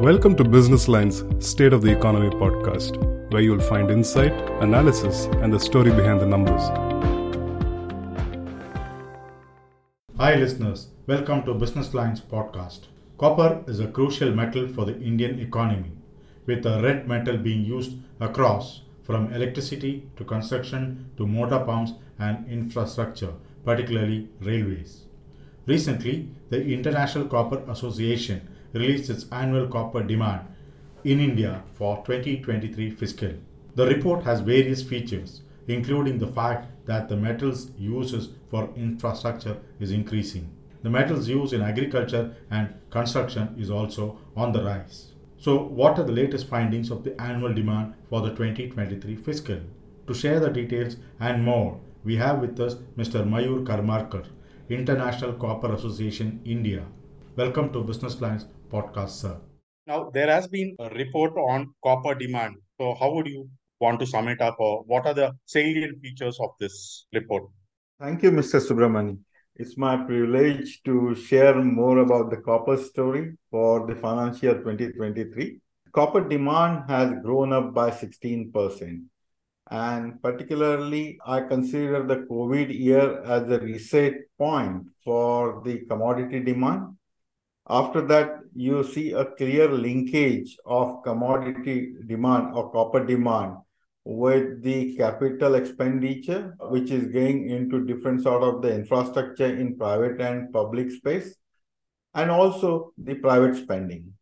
Welcome to Business Lines State of the Economy podcast, where you'll find insight, analysis, and the story behind the numbers. Hi, listeners. Welcome to Business Lines podcast. Copper is a crucial metal for the Indian economy, with the red metal being used across from electricity to construction to motor pumps and infrastructure, particularly railways. Recently, the International Copper Association released its annual copper demand in India for 2023 fiscal. The report has various features, including the fact that the metals uses for infrastructure is increasing. The metals used in agriculture and construction is also on the rise. So, what are the latest findings of the annual demand for the 2023 fiscal? To share the details and more, we have with us Mr. Mayur Karmarkar, International Copper Association India. Welcome to Business Lines podcast, sir. Now, there has been a report on copper demand. So, how would you want to sum it up, or what are the salient features of this report? Thank you, Mr. Subramani. It's my privilege to share more about the copper story for the financial year 2023. Copper demand has grown up by 16%. And particularly, I consider the COVID year as a reset point for the commodity demand after that, you see a clear linkage of commodity demand or copper demand with the capital expenditure, which is going into different sort of the infrastructure in private and public space, and also the private spending.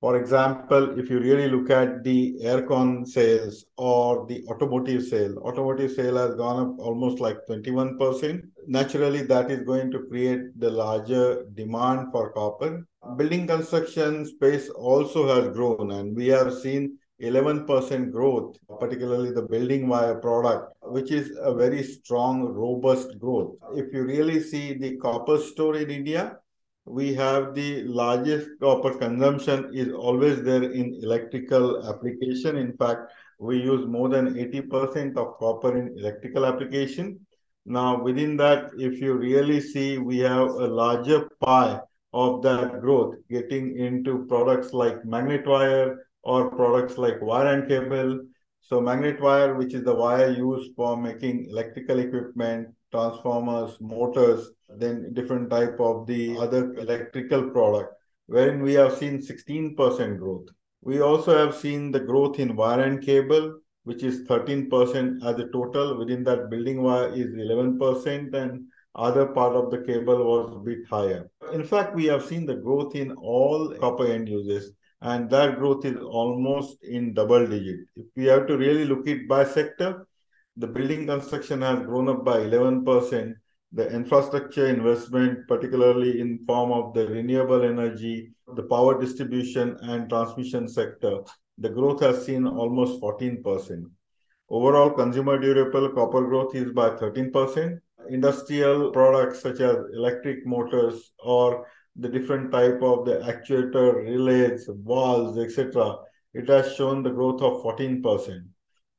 For example, if you really look at the aircon sales or the automotive sale, automotive sale has gone up almost like 21%. Naturally, that is going to create the larger demand for copper. Building construction space also has grown, and we have seen 11% growth, particularly the building wire product, which is a very strong, robust growth. If you really see the copper store in India, we have the largest copper consumption is always there in electrical application. In fact, we use more than 80% of copper in electrical application. Now, within that, if you really see, we have a larger pie of that growth getting into products like magnet wire or products like wire and cable. So magnet wire, which is the wire used for making electrical equipment, transformers, motors, then different type of the other electrical product, wherein we have seen 16% growth. We also have seen the growth in wire and cable, which is 13% as a total. Within that, building wire is 11%, and other part of the cable was a bit higher. In fact, we have seen the growth in all copper end uses, and that growth is almost in double digit. If we have to really look it by sector, the building construction has grown up by 11%. The infrastructure investment, particularly in form of the renewable energy, the power distribution and transmission sector, the growth has seen almost 14%. Overall, consumer durable copper growth is by 13%. Industrial products such as electric motors or the different type of the actuator, relays, valves, etc., it has shown the growth of 14%.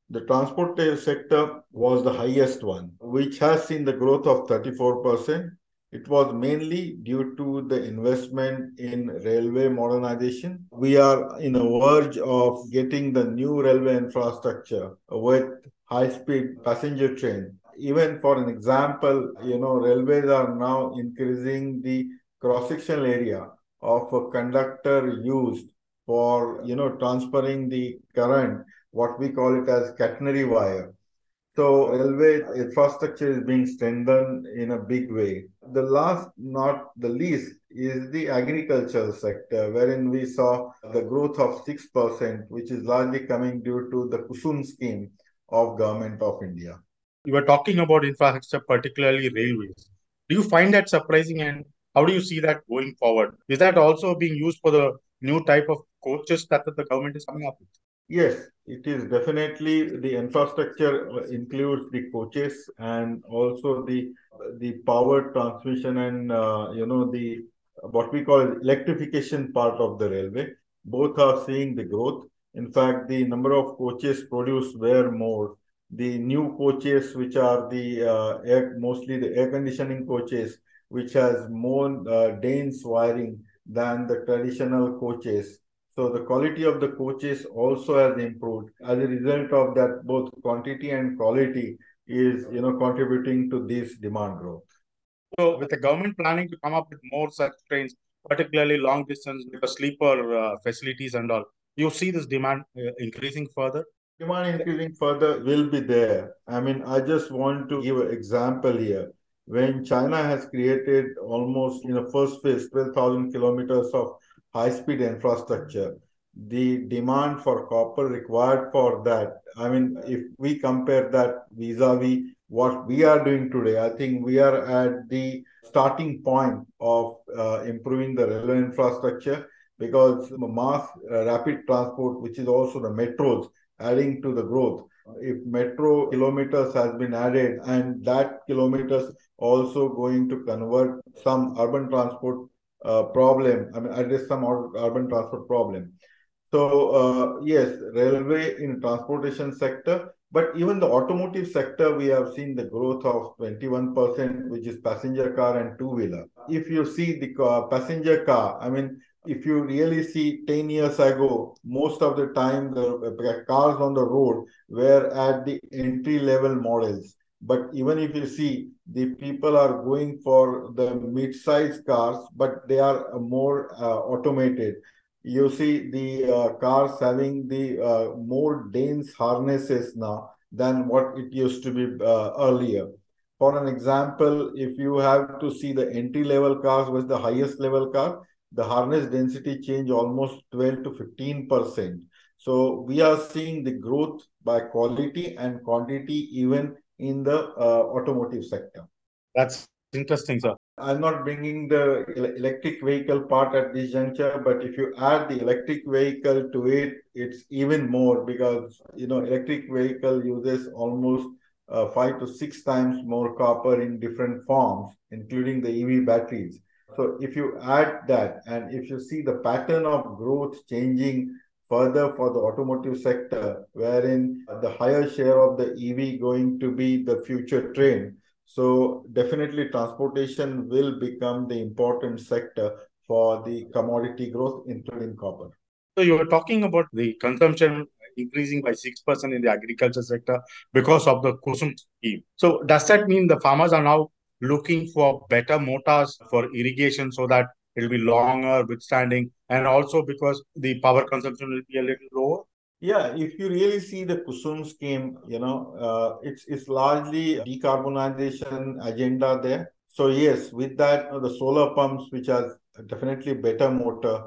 The transport sector was the highest one, which has seen the growth of 34%. It was mainly due to the investment in railway modernization. We are in a verge of getting the new railway infrastructure with high-speed passenger train. Even for an example, you know, railways are now increasing the cross-sectional area of a conductor used for, you know, transferring the current what we call it as catenary wire. So railway infrastructure is being strengthened in a big way. The last, not the least, is the agricultural sector, wherein we saw the growth of 6%, which is largely coming due to the Kusum scheme of Government of India. You were talking about infrastructure, particularly railways. Do you find that surprising and how do you see that going forward? Is that also being used for the new type of coaches that the government is coming up with? Yes, it is definitely the infrastructure includes the coaches and also the the power transmission and uh, you know the what we call electrification part of the railway. Both are seeing the growth. In fact, the number of coaches produced were more. The new coaches, which are the uh, air, mostly the air conditioning coaches, which has more uh, dense wiring than the traditional coaches So the quality of the coaches also has improved. As a result of that, both quantity and quality is you know contributing to this demand growth. So with the government planning to come up with more such trains, particularly long distance because sleeper uh, facilities and all, you see this demand uh, increasing further? Demand increasing further will be there. I mean, I just want to give an example here. When China has created almost in the first phase 12,000 kilometers of high speed infrastructure, the demand for copper required for that, I mean, if we compare that vis a vis what we are doing today, I think we are at the starting point of uh, improving the railway infrastructure because mass uh, rapid transport, which is also the metros, adding to the growth. If metro kilometers has been added and that kilometers also going to convert some urban transport uh, problem, I mean, address some urban transport problem. So uh, yes, railway in transportation sector, but even the automotive sector, we have seen the growth of 21%, which is passenger car and two-wheeler. If you see the car, passenger car, I mean, if you really see 10 years ago, most of the time the cars on the road were at the entry level models. But even if you see, the people are going for the mid-size cars, but they are more uh, automated. You see the uh, cars having the uh, more dense harnesses now than what it used to be uh, earlier. For an example, if you have to see the entry level cars with the highest level car, the harness density change almost 12 to 15 percent. So we are seeing the growth by quality and quantity even in the uh, automotive sector. That's interesting, sir. I'm not bringing the electric vehicle part at this juncture, but if you add the electric vehicle to it, it's even more because you know electric vehicle uses almost uh, five to six times more copper in different forms, including the EV batteries. So if you add that and if you see the pattern of growth changing further for the automotive sector, wherein the higher share of the EV going to be the future trend. So definitely transportation will become the important sector for the commodity growth, including copper. So you were talking about the consumption increasing by 6% in the agriculture sector because of the KUSUM scheme. So does that mean the farmers are now looking for better motors for irrigation so that it'll be longer withstanding and also because the power consumption will be a little lower? Yeah if you really see the kusum scheme you know uh, it's it's largely decarbonization agenda there. So yes with that the solar pumps which are definitely better motor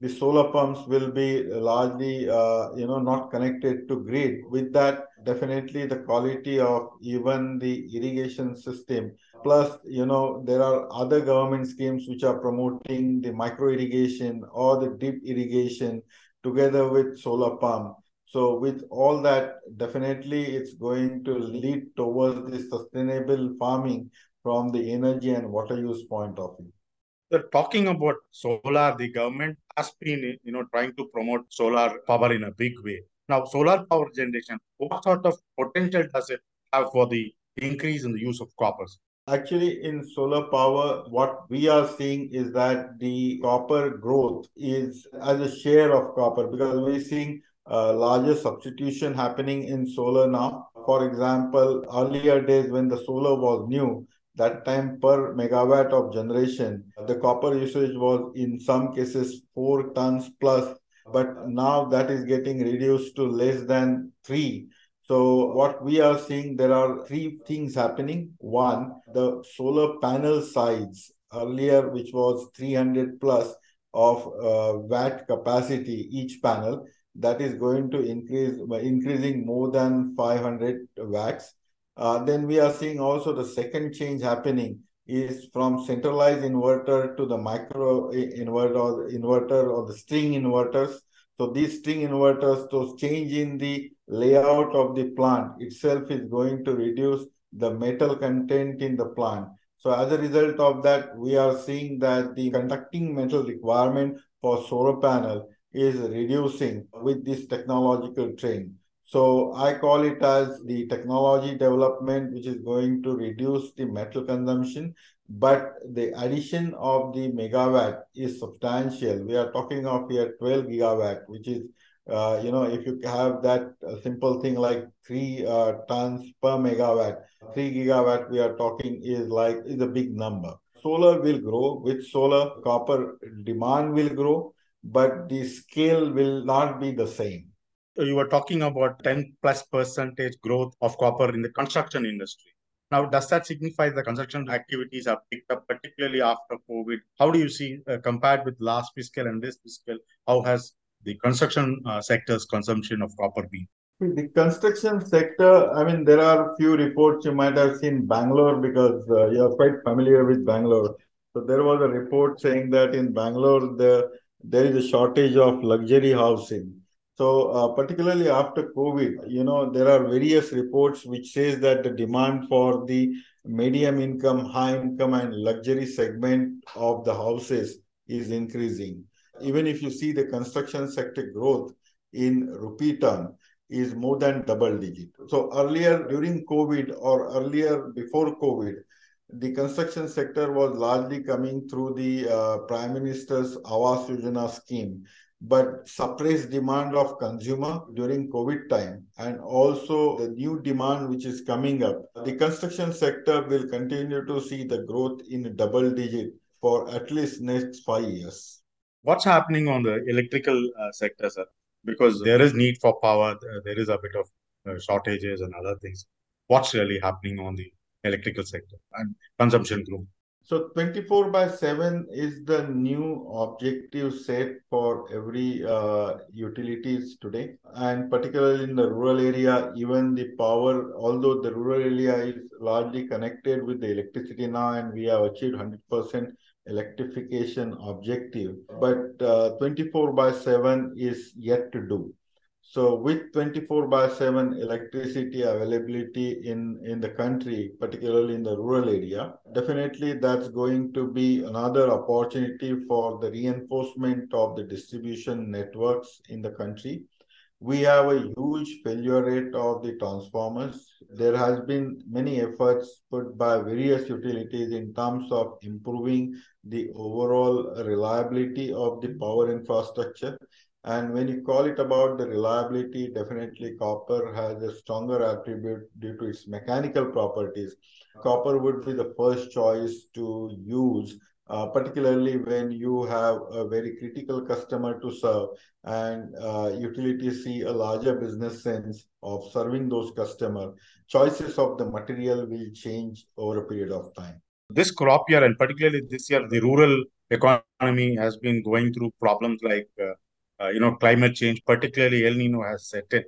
the solar pumps will be largely uh, you know not connected to grid. With that definitely the quality of even the irrigation system plus you know there are other government schemes which are promoting the micro irrigation or the drip irrigation together with solar pump so with all that definitely it's going to lead towards the sustainable farming from the energy and water use point of view they're talking about solar. The government has been, you know, trying to promote solar power in a big way. Now, solar power generation, what sort of potential does it have for the increase in the use of coppers? Actually, in solar power, what we are seeing is that the copper growth is as a share of copper because we're seeing a larger substitution happening in solar now. For example, earlier days when the solar was new, that time per megawatt of generation, the copper usage was in some cases four tons plus, but now that is getting reduced to less than three. So what we are seeing, there are three things happening. One, the solar panel size earlier, which was 300 plus of uh, watt capacity each panel, that is going to increase, by increasing more than 500 watts uh, then we are seeing also the second change happening is from centralized inverter to the micro or inverter or the string inverters. So these string inverters, those change in the layout of the plant itself is going to reduce the metal content in the plant. So as a result of that, we are seeing that the conducting metal requirement for solar panel is reducing with this technological trend. So I call it as the technology development, which is going to reduce the metal consumption but the addition of the megawatt is substantial. We are talking of here 12 gigawatt, which is, uh, you know, if you have that uh, simple thing like three uh, tons per megawatt, three gigawatt we are talking is like, is a big number. Solar will grow. With solar, copper demand will grow, but the scale will not be the same. You were talking about 10 plus percentage growth of copper in the construction industry. Now, does that signify the construction activities have picked up, particularly after COVID? How do you see, uh, compared with last fiscal and this fiscal, how has the construction uh, sector's consumption of copper been? The construction sector, I mean, there are few reports you might have seen Bangalore because uh, you're quite familiar with Bangalore. So there was a report saying that in Bangalore, the, there is a shortage of luxury housing. So uh, particularly after COVID, you know, there are various reports which says that the demand for the medium income, high income and luxury segment of the houses is increasing. Even if you see the construction sector growth in rupee term is more than double digit. So earlier during COVID or earlier before COVID, the construction sector was largely coming through the uh, Prime Minister's Awas Yojana scheme but suppressed demand of consumer during COVID time and also the new demand which is coming up. The construction sector will continue to see the growth in double digit for at least next five years. What's happening on the electrical uh, sector, sir? Because there is need for power, there is a bit of uh, shortages and other things. What's really happening on the electrical sector and consumption growth? So 24 by 7 is the new objective set for every uh, utilities today. And particularly in the rural area, even the power, although the rural area is largely connected with the electricity now and we have achieved 100% electrification objective, but uh, 24 by 7 is yet to do. So with 24 by 7 electricity availability in, in the country, particularly in the rural area, definitely that's going to be another opportunity for the reinforcement of the distribution networks in the country. We have a huge failure rate of the transformers. There has been many efforts put by various utilities in terms of improving the overall reliability of the power infrastructure and when you call it about the reliability, definitely copper has a stronger attribute due to its mechanical properties. Copper would be the first choice to use, uh, particularly when you have a very critical customer to serve and uh, utilities see a larger business sense of serving those customers. Choices of the material will change over a period of time. This crop year and particularly this year, the rural economy has been going through problems like uh, uh, you know, climate change, particularly El Nino has set in.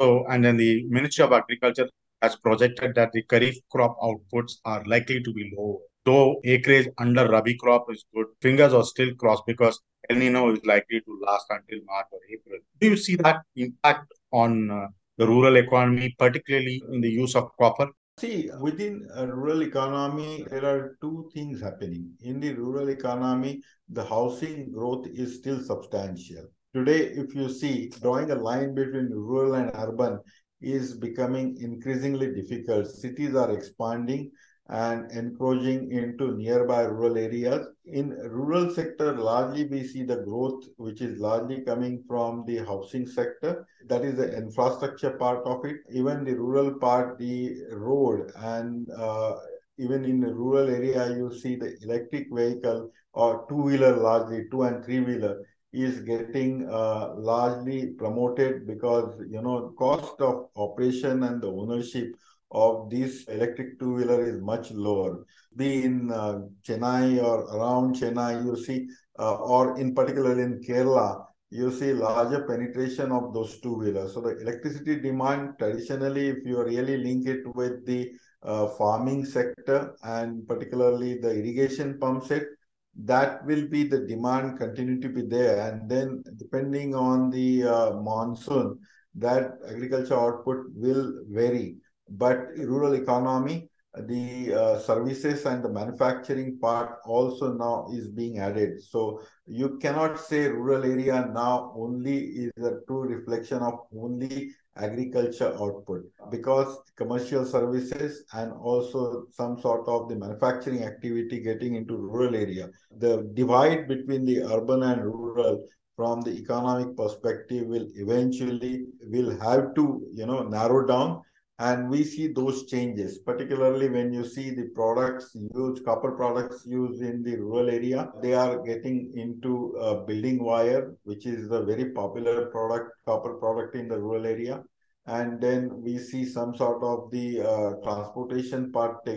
So, and then the Ministry of Agriculture has projected that the Kharif crop outputs are likely to be low. Though acreage under Rabi crop is good, fingers are still crossed because El Nino is likely to last until March or April. Do you see that impact on uh, the rural economy, particularly in the use of copper? See, within a rural economy, there are two things happening. In the rural economy, the housing growth is still substantial. Today, if you see, drawing a line between rural and urban is becoming increasingly difficult. Cities are expanding and encroaching into nearby rural areas. In rural sector, largely we see the growth, which is largely coming from the housing sector. That is the infrastructure part of it. Even the rural part, the road and uh, even in the rural area, you see the electric vehicle or two-wheeler largely, two and three-wheeler is getting uh, largely promoted because you know cost of operation and the ownership of this electric two-wheeler is much lower. Be in uh, Chennai or around Chennai, you see, uh, or in particular in Kerala, you see larger penetration of those two-wheelers. So the electricity demand traditionally, if you really link it with the uh, farming sector and particularly the irrigation pump set, that will be the demand continue to be there. And then depending on the uh, monsoon that agriculture output will vary. But rural economy the uh, services and the manufacturing part also now is being added. So you cannot say rural area now only is a true reflection of only agriculture output because commercial services and also some sort of the manufacturing activity getting into rural area. The divide between the urban and rural from the economic perspective will eventually will have to you know narrow down and we see those changes particularly when you see the products used copper products used in the rural area they are getting into uh, building wire which is a very popular product copper product in the rural area and then we see some sort of the uh, transportation part uh,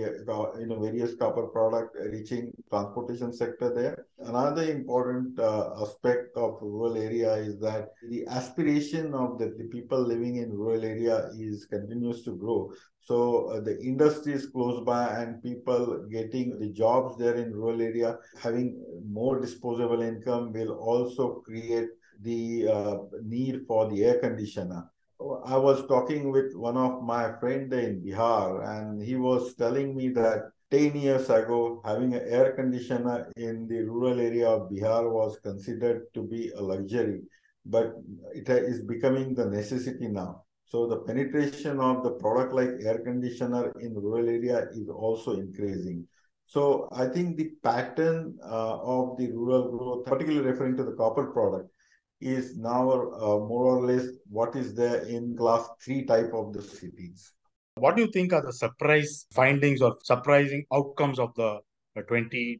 you know various copper product reaching transportation sector there. Another important uh, aspect of rural area is that the aspiration of the, the people living in rural area is continues to grow. So uh, the industry is close by and people getting the jobs there in rural area having more disposable income will also create the uh, need for the air conditioner I was talking with one of my friend in Bihar, and he was telling me that 10 years ago, having an air conditioner in the rural area of Bihar was considered to be a luxury, but it is becoming the necessity now. So the penetration of the product like air conditioner in rural area is also increasing. So I think the pattern uh, of the rural growth, particularly referring to the copper product, is now uh, more or less what is there in class 3 type of the cities. What do you think are the surprise findings or surprising outcomes of the 22-23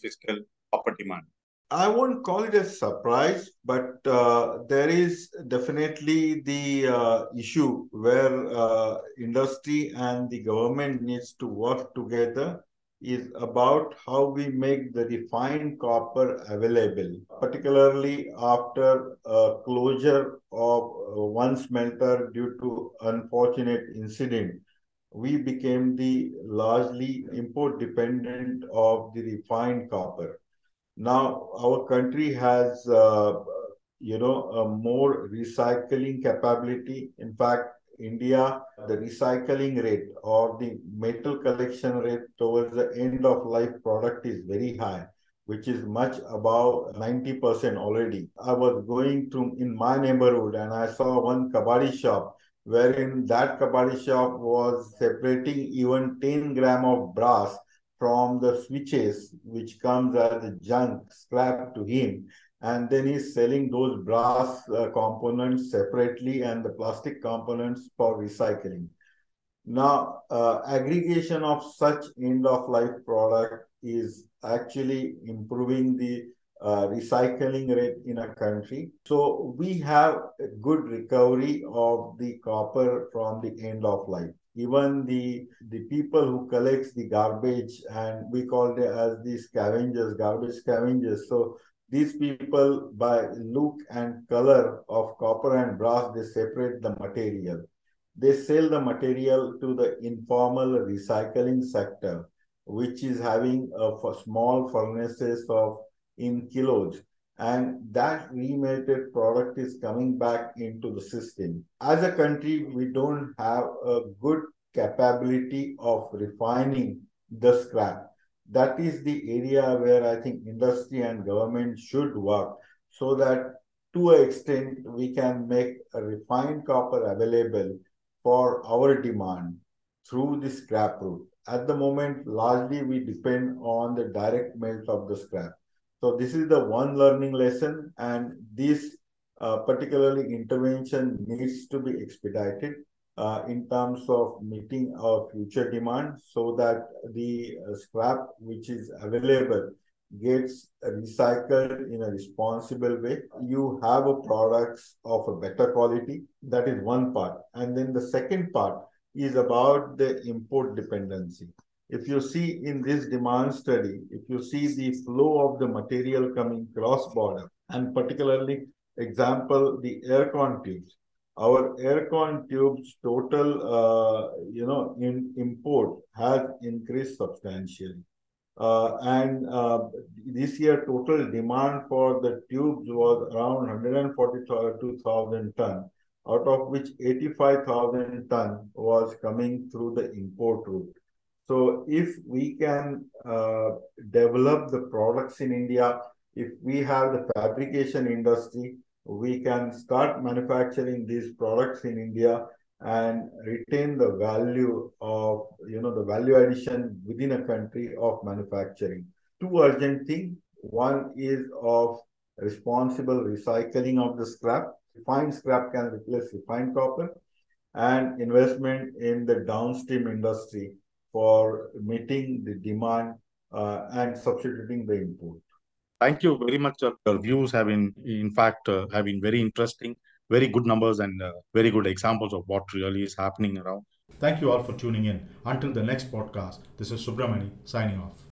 fiscal copper demand? I won't call it a surprise, but uh, there is definitely the uh, issue where uh, industry and the government needs to work together is about how we make the refined copper available, particularly after a closure of one smelter due to unfortunate incident. We became the largely import dependent of the refined copper. Now our country has, uh, you know, a more recycling capability. In fact, India, the recycling rate or the metal collection rate towards the end of life product is very high, which is much above 90% already. I was going to in my neighborhood and I saw one kabadi shop wherein that kabadi shop was separating even 10 gram of brass from the switches, which comes as junk scrap to him and then he's selling those brass uh, components separately and the plastic components for recycling. Now, uh, aggregation of such end-of-life product is actually improving the uh, recycling rate in a country. So we have a good recovery of the copper from the end of life. Even the the people who collects the garbage and we call it as the scavengers, garbage scavengers. So these people, by look and color of copper and brass, they separate the material. They sell the material to the informal recycling sector, which is having a small furnaces of in kilos. And that remelted product is coming back into the system. As a country, we don't have a good capability of refining the scrap that is the area where I think industry and government should work so that to an extent we can make a refined copper available for our demand through the scrap route. At the moment, largely we depend on the direct melt of the scrap. So this is the one learning lesson and this uh, particularly intervention needs to be expedited uh, in terms of meeting our future demand so that the uh, scrap which is available gets recycled in a responsible way. You have a products of a better quality. That is one part. And then the second part is about the import dependency. If you see in this demand study, if you see the flow of the material coming cross border, and particularly example, the aircon tubes, our aircon tubes total, uh, you know, in import has increased substantially. Uh, and uh, this year total demand for the tubes was around 142,000 ton, out of which 85,000 ton was coming through the import route. So if we can uh, develop the products in India, if we have the fabrication industry, we can start manufacturing these products in India and retain the value of, you know, the value addition within a country of manufacturing. Two urgent things. One is of responsible recycling of the scrap. Refined scrap can replace refined copper and investment in the downstream industry for meeting the demand uh, and substituting the input. Thank you very much. Your views have been, in fact, uh, have been very interesting, very good numbers, and uh, very good examples of what really is happening around. Thank you all for tuning in. Until the next podcast, this is Subramani signing off.